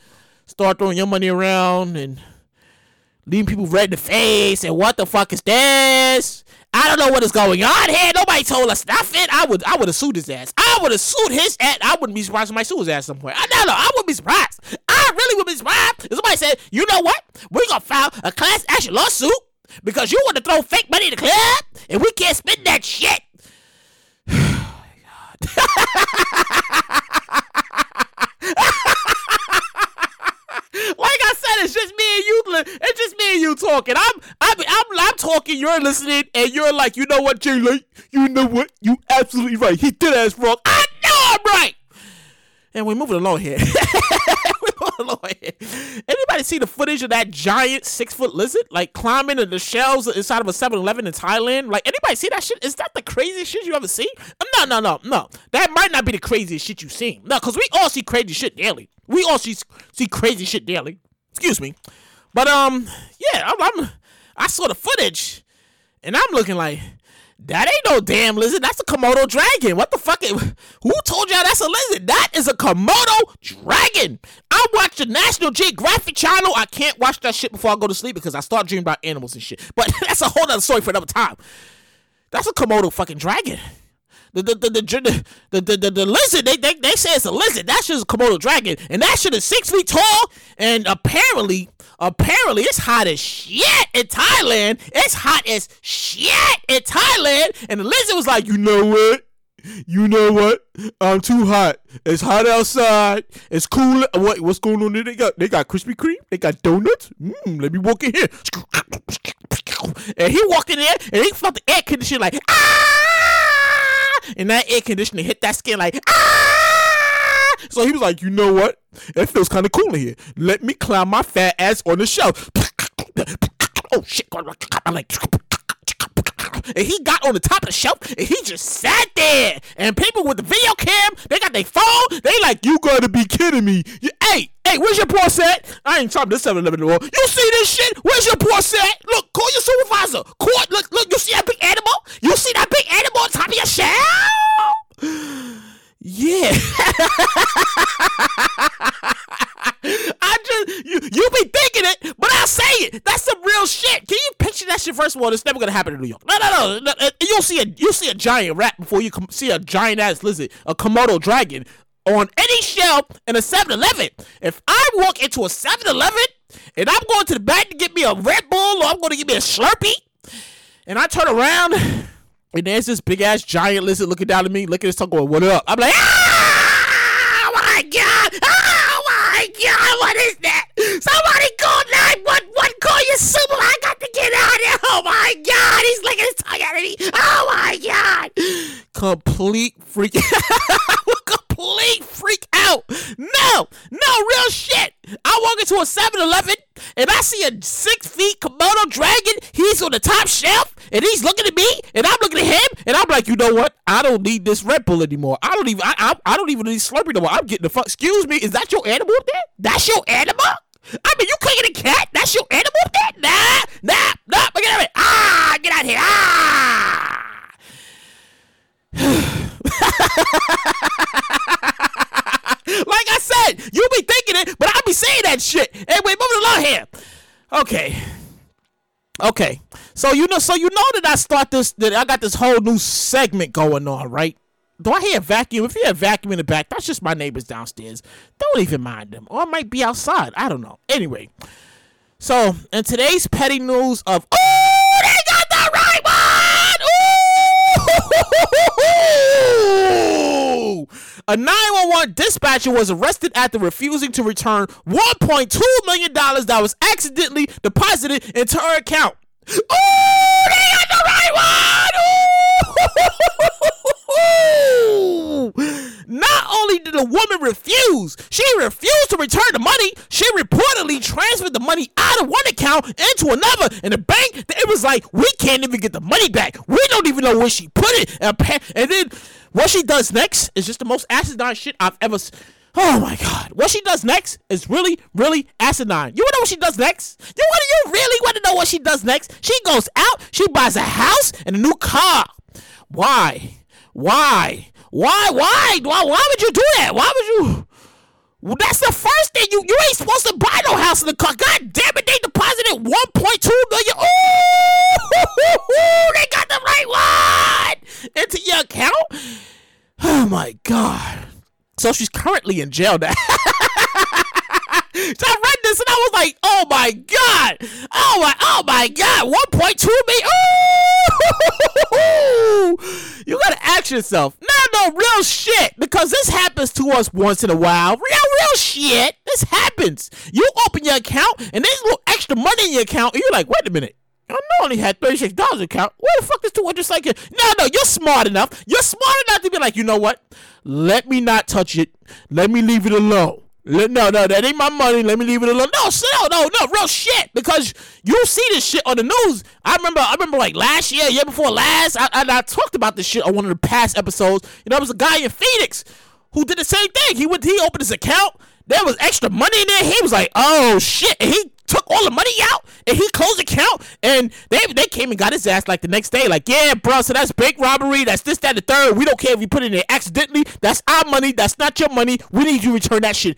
start throwing your money around and leaving people red in the face and what the fuck is this? I don't know what is going on here. Nobody told us nothing. I would I would have sued his ass. I would have sued his ass. I wouldn't be surprised if my sued his ass some point. I know. I wouldn't be surprised. I really would be surprised if somebody said, you know what? We're gonna file a class action lawsuit because you want to throw fake money in the club and we can't spend that shit. Oh like I it's just me and you. It's just me and you talking. I'm, I'm, I'm, I'm talking. You're listening, and you're like, you know what, Jay? You know what? You absolutely right. He did ass wrong. I know I'm right. And we're moving along here. Anybody see the footage of that giant six foot lizard like climbing in the shelves inside of a 7 Eleven in Thailand? Like, anybody see that shit? Is that the craziest shit you ever seen? Um, no, no, no, no. That might not be the craziest shit you've seen. No, because we all see crazy shit daily. We all see, see crazy shit daily. Excuse me. But, um, yeah, I'm, I'm I saw the footage and I'm looking like, that ain't no damn lizard. That's a Komodo dragon. What the fuck? Who told y'all that's a lizard? That is a Komodo dragon. I watch the National Geographic channel. I can't watch that shit before I go to sleep because I start dreaming about animals and shit. But that's a whole other story for another time. That's a Komodo fucking dragon. The the the the the, the, the, the lizard they, they they say it's a lizard. That shit is a Komodo dragon, and that shit is six feet tall. And apparently, apparently, it's hot as shit in Thailand. It's hot as shit in Thailand. And the lizard was like, you know what? You know what? I'm too hot. It's hot outside. It's cool. What what's going on there? They got they got Krispy Kreme. They got donuts. Mm, let me walk in here. And he walked in there and he felt the air conditioning like ah and that air conditioner hit that skin like ah. So he was like, you know what? It feels kind of cool in here. Let me climb my fat ass on the shelf. oh shit! I'm like. And he got on the top of the shelf and he just sat there. And people with the video cam, they got their phone. They like, you gotta be kidding me. You, hey, hey, where's your poor set? I ain't talking this 7 Eleven anymore. You see this shit? Where's your poor set? Look, call your supervisor. Court, look, look, you see that big animal? You see that big animal on top of your shelf? Yeah. I just you you be thinking it, but I say it. That's some real shit. Can you picture that shit? First of all, it's never gonna happen in New York. No, no, no. no. Uh, you'll see a you'll see a giant rat before you com- see a giant ass lizard, a Komodo dragon on any shelf in a 7-Eleven. If I walk into a 7-Eleven and I'm going to the back to get me a Red Bull or I'm going to get me a Slurpee. And I turn around, and there's this big ass giant lizard looking down at me, looking at this going, "What up?" I'm like, "Ah, oh my god! Oh my god! What is that? Somebody call nine one one! Call your super! I got to get out of here! Oh my god! He's licking his tongue of me! Oh my god! Complete freak! complete freak out! No, no, real shit! I walk into a 7-Eleven and I see a six feet Komodo dragon. He's on the top shelf and he's looking at me and I'm looking at him and I'm like, you know what? I don't need this Red Bull anymore. I don't even I, I, I don't even need Slurpee no more. I'm getting the fuck. Excuse me, is that your animal up there? That's your animal? I mean, you cooking a cat? That's your animal up there? Nah, nah, nah. Get out of here! Ah, get out of here! Ah. like I said, you be thinking it, but I be saying that shit. Anyway, moving along here. Okay. Okay. So you know, so you know that I start this that I got this whole new segment going on, right? Do I hear a vacuum? If you hear a vacuum in the back, that's just my neighbors downstairs. Don't even mind them. Or it might be outside. I don't know. Anyway. So in today's petty news of Oh, they got the right one! Ooh! A 911 dispatcher was arrested after refusing to return $1.2 million that was accidentally deposited into her account. Ooh, they got the right one! Ooh! Not only did the woman refuse, she refused to return the money. She reportedly transferred the money out of one account into another. And the bank, it was like, we can't even get the money back. We don't even know where she put it. And then what she does next is just the most asinine shit I've ever. s- Oh my god! What she does next is really, really asinine. You wanna know what she does next? You wanna, you really wanna know what she does next? She goes out, she buys a house and a new car. Why? Why? Why? Why? Why? Why would you do that? Why would you? Well, that's the first thing you you ain't supposed to buy no house in the car. God damn it, they deposited 1.2 million. Ooh, they got the right one into your account. Oh my god. So she's currently in jail now. I read this and I was like, oh my god, oh my, oh my god, 1.2 million. Ooh, you gotta ask yourself, no, no, real shit, because this happens to us once in a while. Real, real shit. This happens. You open your account and there's a little extra money in your account, and you're like, wait a minute. I only had thirty-six dollars account. Where the fuck is two hundred like No, no, you're smart enough. You're smart enough to be like, you know what? Let me not touch it. Let me leave it alone. No, no, that ain't my money. Let me leave it alone. No, no, no, no, real shit. Because you see this shit on the news. I remember, I remember like last year, year before last, I, I, I talked about this shit on one of the past episodes. You know, there was a guy in Phoenix who did the same thing. He went, he opened his account. There was extra money in there. He was like, oh shit. And he took all the money out and he closed the account and they they came and got his ass like the next day. Like, yeah, bro, so that's bank robbery, that's this, that, the third. We don't care if you put it in accidentally. That's our money, that's not your money. We need you to return that shit.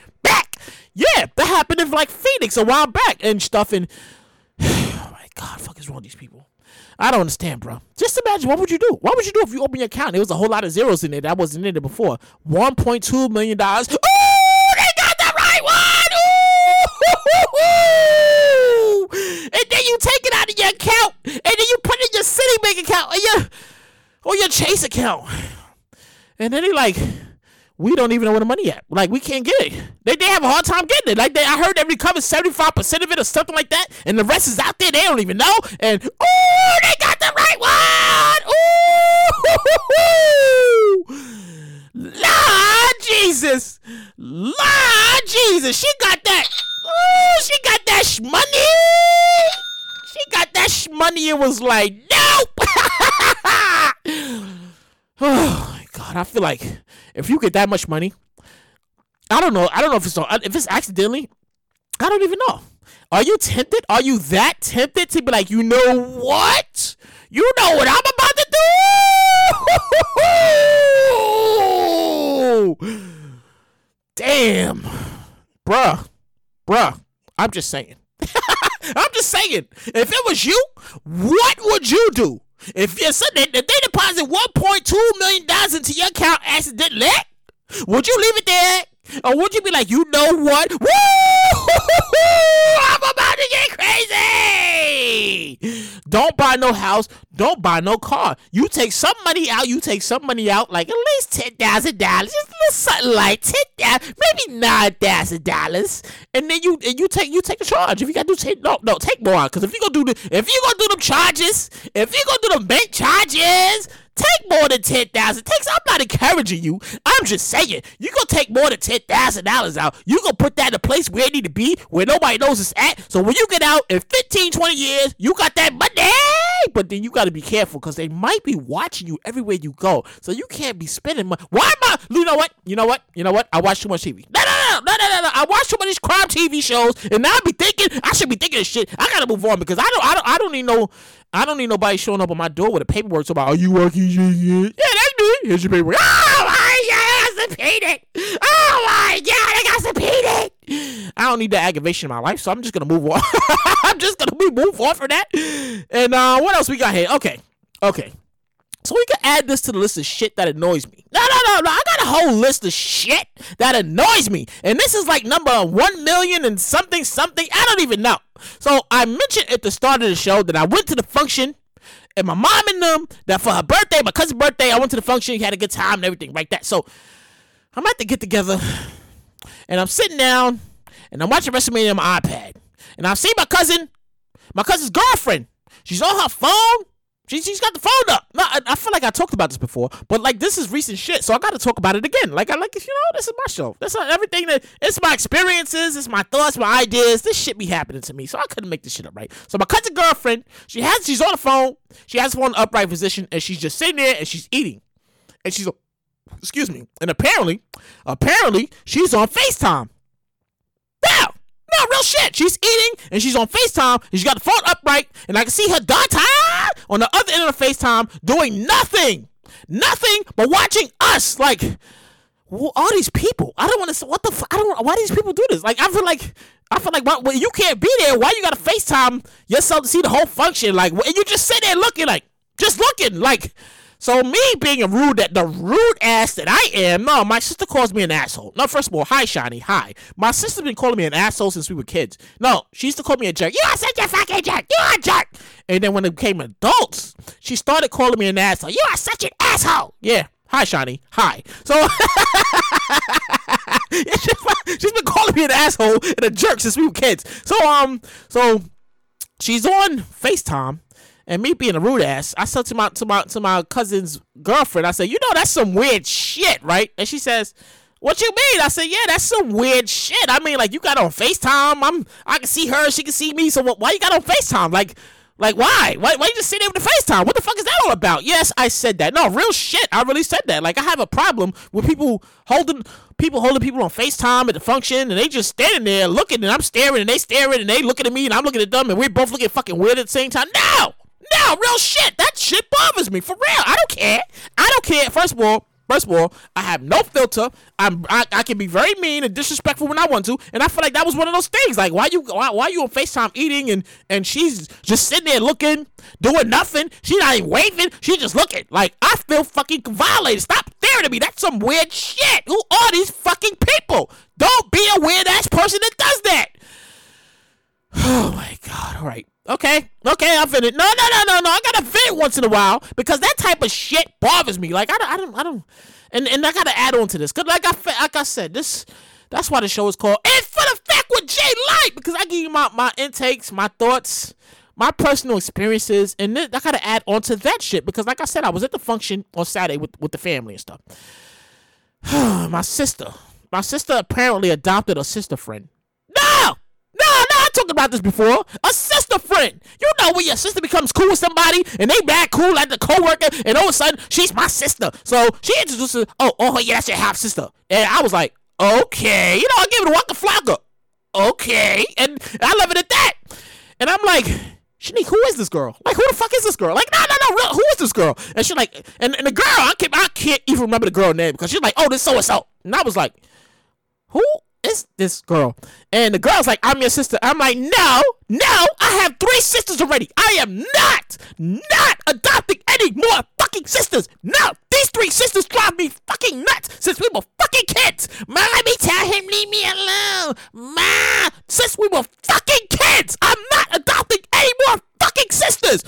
Yeah, that happened in like Phoenix a while back and stuff and oh my god, fuck is wrong with these people? I don't understand, bro. Just imagine what would you do? What would you do if you open your account? There was a whole lot of zeros in there that wasn't in there before. One point two million dollars. Ooh, they got the right one. Ooh, and then you take it out of your account, and then you put it in your Citibank account or your or your Chase account, and then they like. We don't even know where the money at. Like we can't get it. They, they have a hard time getting it. Like they, I heard they recovered seventy five percent of it or something like that, and the rest is out there. They don't even know. And ooh, they got the right one. Ooh, Lord Jesus, Lord Jesus, she got that. Ooh, she got that sh- money. She got that sh- money and was like, nope. oh my god, I feel like if you get that much money, I don't know. I don't know if it's on, if it's accidentally. I don't even know. Are you tempted? Are you that tempted to be like, you know what? You know what I'm about to do? Damn, bruh, bruh. I'm just saying. I'm just saying. If it was you, what would you do? If you said if they deposit 1.2 million dollars into your account accidentally, would you leave it there? Or would you be like, you know what? Woo! I'm about Don't buy no house. Don't buy no car. You take some money out. You take some money out, like at least ten thousand dollars, just a little something like ten thousand, maybe nine thousand dollars, and then you and you take you take the charge. If you got to do take no no take more because if you gonna do the if you gonna do them charges, if you gonna do them bank charges, Take more than ten thousand. Takes. I'm not encouraging you. I'm just saying you gonna take more than ten thousand dollars out. You gonna put that in a place where it need to be, where nobody knows it's at. So when you get out in 15, 20 years, you got that money. But then you gotta be careful because they might be watching you everywhere you go. So you can't be spending money. Why am I? You know what? You know what? You know what? I watch too much TV. No, no, no, no, no, no. I watch too many crime TV shows, and now I be thinking I should be thinking of shit. I gotta move on because I don't, I don't, I don't need no. I don't need nobody showing up on my door with a paperwork so about are you working? Yeah, that's me. Here's your paperwork. Oh my god, I got subpoenaed. Oh my god, I got subpoenaed. I don't need that aggravation in my life, so I'm just gonna move on. I'm just gonna move on from that. And uh, what else we got here? Okay, okay. So we can add this to the list of shit that annoys me. No, no, no, no. I got a whole list of shit that annoys me. And this is like number one million and something, something. I don't even know. So I mentioned at the start of the show that I went to the function and my mom and them that for her birthday, my cousin's birthday, I went to the function, had a good time and everything like that. So I'm at the get together and I'm sitting down and I'm watching WrestleMania on my iPad. And I see my cousin, my cousin's girlfriend. She's on her phone she, she's got the phone up. No, I, I, feel like I talked about this before, but like this is recent shit, so I got to talk about it again. Like I like, you know, this is my show. This is everything that it's my experiences, it's my thoughts, my ideas. This shit be happening to me, so I couldn't make this shit up, right? So my cousin girlfriend, she has, she's on the phone, she has one upright position, and she's just sitting there and she's eating, and she's, excuse me, and apparently, apparently she's on Facetime. Now, no, real shit. She's eating and she's on FaceTime and she got the phone upright and I can see her daughter on the other end of the FaceTime doing nothing. Nothing but watching us. Like, all these people. I don't want to. What the? F- I don't. Why do these people do this? Like, I feel like. I feel like well, you can't be there. Why you gotta FaceTime yourself to see the whole function? Like, and you just sit there looking like, just looking like. So me being a rude that the rude ass that I am, no, my sister calls me an asshole. No, first of all, hi Shani, hi. My sister's been calling me an asshole since we were kids. No, she used to call me a jerk. You are such a fucking jerk. You are a jerk. And then when it became adults, she started calling me an asshole. You are such an asshole. Yeah. Hi, Shani. Hi. So she's been calling me an asshole and a jerk since we were kids. So um, so she's on FaceTime and me being a rude ass, I said to my to my to my cousin's girlfriend, I said, you know that's some weird shit, right? And she says, What you mean? I said, Yeah, that's some weird shit. I mean, like you got on FaceTime. I'm I can see her, she can see me. So what, why you got on FaceTime? Like like why? Why why you just sit there with the FaceTime? What the fuck is that all about? Yes, I said that. No, real shit. I really said that. Like I have a problem with people holding people holding people on FaceTime at the function and they just standing there looking and I'm staring and they staring and they looking at me and I'm looking at them and we're both looking fucking weird at the same time. No! No, real shit. That shit bothers me for real. I don't care. I don't care. First of all, First of all, I have no filter. I'm I, I, can be very mean and disrespectful when I want to, and I feel like that was one of those things. Like why you why, why you on Facetime eating and and she's just sitting there looking, doing nothing. She's not even waving. She's just looking. Like I feel fucking violated. Stop staring at me. That's some weird shit. Who are these fucking people? Don't be a weird ass person that does that. Oh my god. All right. Okay, okay, I'm finished. No, no, no, no, no. I gotta vent once in a while because that type of shit bothers me. Like I don't, I don't, I don't, and and I gotta add on to this because like I like I said, this that's why the show is called "It's Full Effect with Jay Light" because I give you my my intakes, my thoughts, my personal experiences, and then I gotta add on to that shit because like I said, I was at the function on Saturday with with the family and stuff. my sister, my sister apparently adopted a sister friend. No, I talked about this before. A sister friend. You know when your sister becomes cool with somebody and they back cool like the coworker, and all of a sudden she's my sister. So she introduces, oh, oh yeah, that's your half sister. And I was like, okay, you know, I give it a waka flocka. Okay, and I love it at that. And I'm like, Shanique, who is this girl? Like, who the fuck is this girl? Like, no, no, no, real, who is this girl? And she's like, and, and the girl, I can't, I can't even remember the girl name because she's like, oh, this so and so. And I was like, who it's this girl. And the girl's like, I'm your sister. I'm like, no, no, I have three sisters already. I am not, not adopting any more fucking sisters. No, these three sisters drive me fucking nuts since we were fucking kids. Ma, let me tell him, leave me alone. Ma, since we were fucking kids, I'm not adopting any more fucking sisters.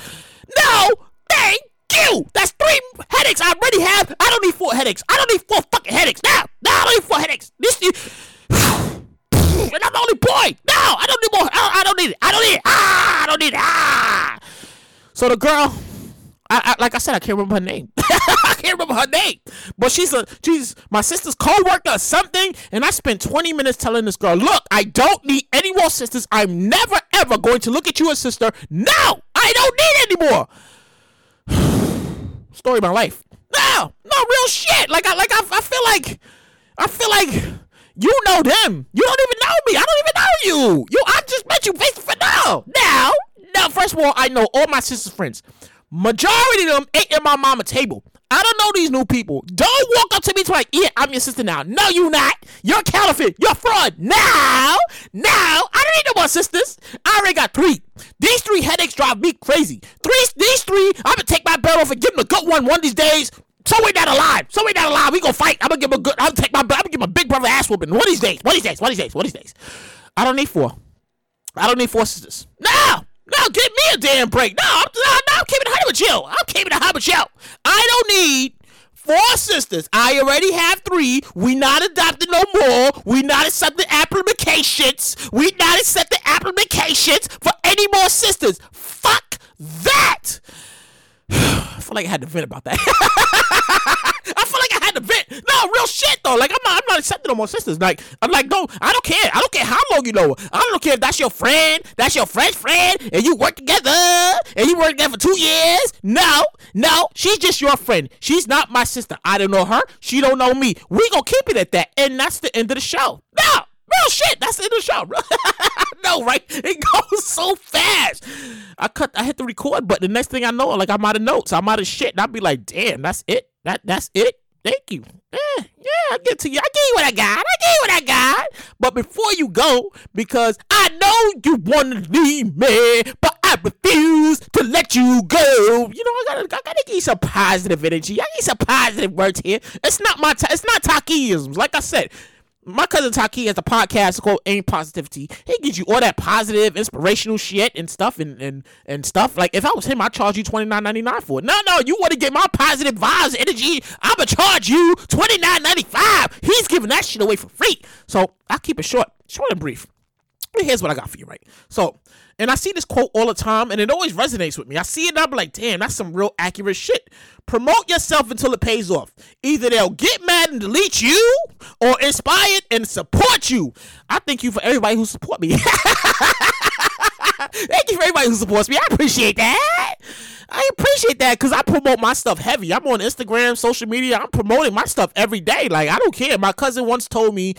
No, thank you. That's three headaches I already have. I don't need four headaches. I don't need four fucking headaches. No, no, I don't need four headaches. This, this and I'm the only boy. No, I don't need more. I don't, need it. I don't need it. Ah, I don't need it. Ah. So the girl, I, I like I said, I can't remember her name. I can't remember her name, but she's a she's my sister's co-worker or something. And I spent 20 minutes telling this girl, look, I don't need any more sisters. I'm never ever going to look at you as sister. No, I don't need anymore. Story of my life. No, no real shit. Like I like I, I feel like I feel like you know them. You don't even know me. I don't even know you. You I just met you face face now. Now, now, first of all, I know all my sister's friends. Majority of them ate at my mama table. I don't know these new people. Don't walk up to me to like, yeah, I'm your sister now. No, you not. You're counterfeit. You're fraud. Now, now, I don't need no more sisters. I already got three. These three headaches drive me crazy. Three, these three, I'm gonna take my belt off and give them a good one one of these days. So we not alive. So we not alive. We gonna fight. I'm gonna give him a good. I'm gonna take my. I'm gonna give my big brother ass whooping. One of these days. One of these days. One of these days. One of these days. I don't need four. I don't need four sisters. No. No, give me a damn break. No, I'm, no, no, I'm keeping it high with you. I'm keeping it high with you. I don't need four sisters. I already have three. We not adopting no more. We not accepting applications. We not accepting applications for any more sisters. Fuck that. I feel like I had to vent about that. I feel like I had to vent. No, real shit though. Like I'm not, I'm not accepting no more sisters. Like I'm like, no, I don't care. I don't care how long you know. I don't care if that's your friend, that's your friend's friend, and you work together, and you work together for two years. No, no, she's just your friend. She's not my sister. I don't know her. She don't know me. We gonna keep it at that, and that's the end of the show. No. Real shit, that's of the show, bro. no, right? It goes so fast. I cut, I hit the record button. The next thing I know, like I'm out of notes, I'm out of shit, and I'll be like, damn, that's it. That that's it. Thank you. Yeah, yeah, I get to you. I give you what I got. I give you what I got. But before you go, because I know you want to leave me, but I refuse to let you go. You know, I gotta, I gotta give you some positive energy. I need some positive words here. It's not my, ta- it's not Takiisms. Like I said, my cousin Taki has a podcast called Aim Positivity. He gives you all that positive, inspirational shit and stuff and and, and stuff. Like if I was him, I'd charge you twenty nine ninety nine for it. No, no, you want to get my positive vibes, energy. I'ma charge you twenty nine ninety five. He's giving that shit away for free. So I'll keep it short, short and brief. Here's what I got for you, right? So, and I see this quote all the time, and it always resonates with me. I see it, and I'm like, damn, that's some real accurate shit. Promote yourself until it pays off. Either they'll get mad and delete you, or inspired and support you. I thank you for everybody who support me. Thank you for everybody who supports me. I appreciate that. I appreciate that because I promote my stuff heavy. I'm on Instagram, social media. I'm promoting my stuff every day. Like, I don't care. My cousin once told me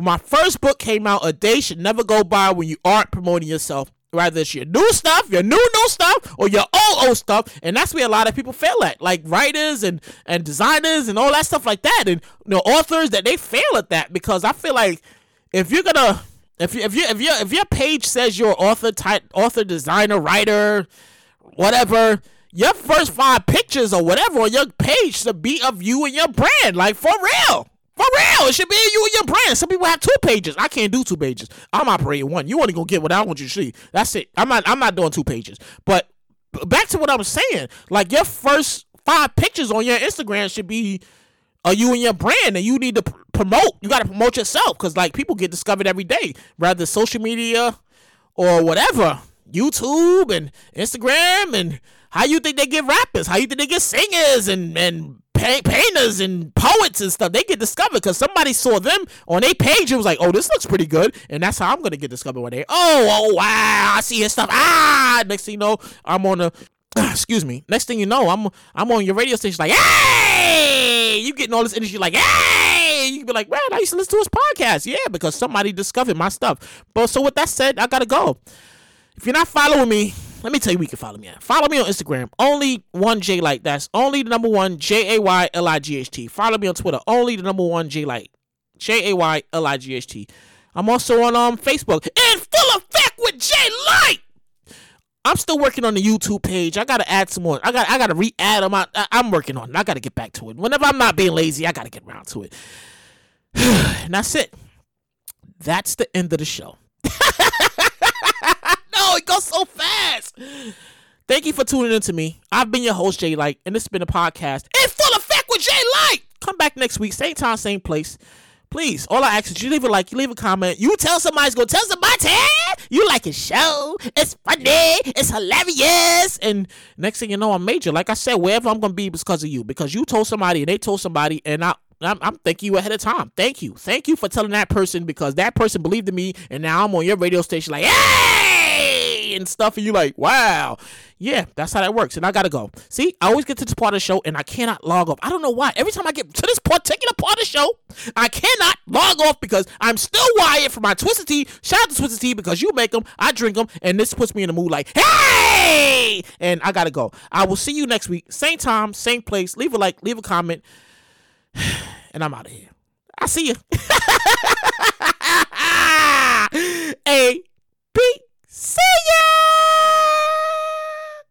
when my first book came out, a day should never go by when you aren't promoting yourself. Whether it's your new stuff, your new new stuff, or your old old stuff, and that's where a lot of people fail at, like writers and and designers and all that stuff like that, and you know authors that they fail at that because I feel like if you're gonna if you if you if your if your page says you're author type author designer writer whatever your first five pictures or whatever on your page should be of you and your brand like for real for real it should be you and your brand. Some people have two pages. I can't do two pages. I'm operating one. You only gonna get what I want you to see. That's it. I'm not I'm not doing two pages. But back to what I was saying like your first five pictures on your Instagram should be are you and your brand and you need to pr- promote you got to promote yourself because like people get discovered every day. Rather social media or whatever youtube and instagram and how you think they get rappers how you think they get singers and and pa- painters and poets and stuff they get discovered because somebody saw them on a page and was like oh this looks pretty good and that's how i'm gonna get discovered one day oh oh wow i see his stuff ah next thing you know i'm on a excuse me. Next thing you know, I'm I'm on your radio station like, hey, you getting all this energy like, hey, you can be like, man, I used to listen to his podcast, yeah, because somebody discovered my stuff. But so with that said, I gotta go. If you're not following me, let me tell you you can follow me at. Follow me on Instagram, only one Jay Light. That's only the number one J A Y L I G H T. Follow me on Twitter, only the number one Jay Light, J A Y L I G H T. I'm also on um Facebook in full effect with Jay Light. I'm still working on the YouTube page. I gotta add some more. I got I gotta re-add them. I, I'm working on it. I gotta get back to it. Whenever I'm not being lazy, I gotta get around to it. and that's it. That's the end of the show. no, it goes so fast. Thank you for tuning in to me. I've been your host, Jay Light, and this has been a podcast in full effect with Jay Light. Come back next week, same time, same place. Please, all I ask is you leave a like, you leave a comment, you tell somebody's gonna tell somebody you like his show. It's funny, it's hilarious, and next thing you know, I'm major. Like I said, wherever I'm gonna be because of you, because you told somebody and they told somebody, and I. I'm, I'm thanking you ahead of time. Thank you. Thank you for telling that person because that person believed in me, and now I'm on your radio station like, hey, and stuff, and you're like, wow. Yeah, that's how that works. And I gotta go. See, I always get to this part of the show and I cannot log off. I don't know why. Every time I get to this particular part of the show, I cannot log off because I'm still wired for my Twisted Tea. Shout out to Twisted Tea because you make them, I drink them, and this puts me in the mood like, hey! And I gotta go. I will see you next week. Same time, same place. Leave a like, leave a comment, and I'm out of here. I see you. A See ya!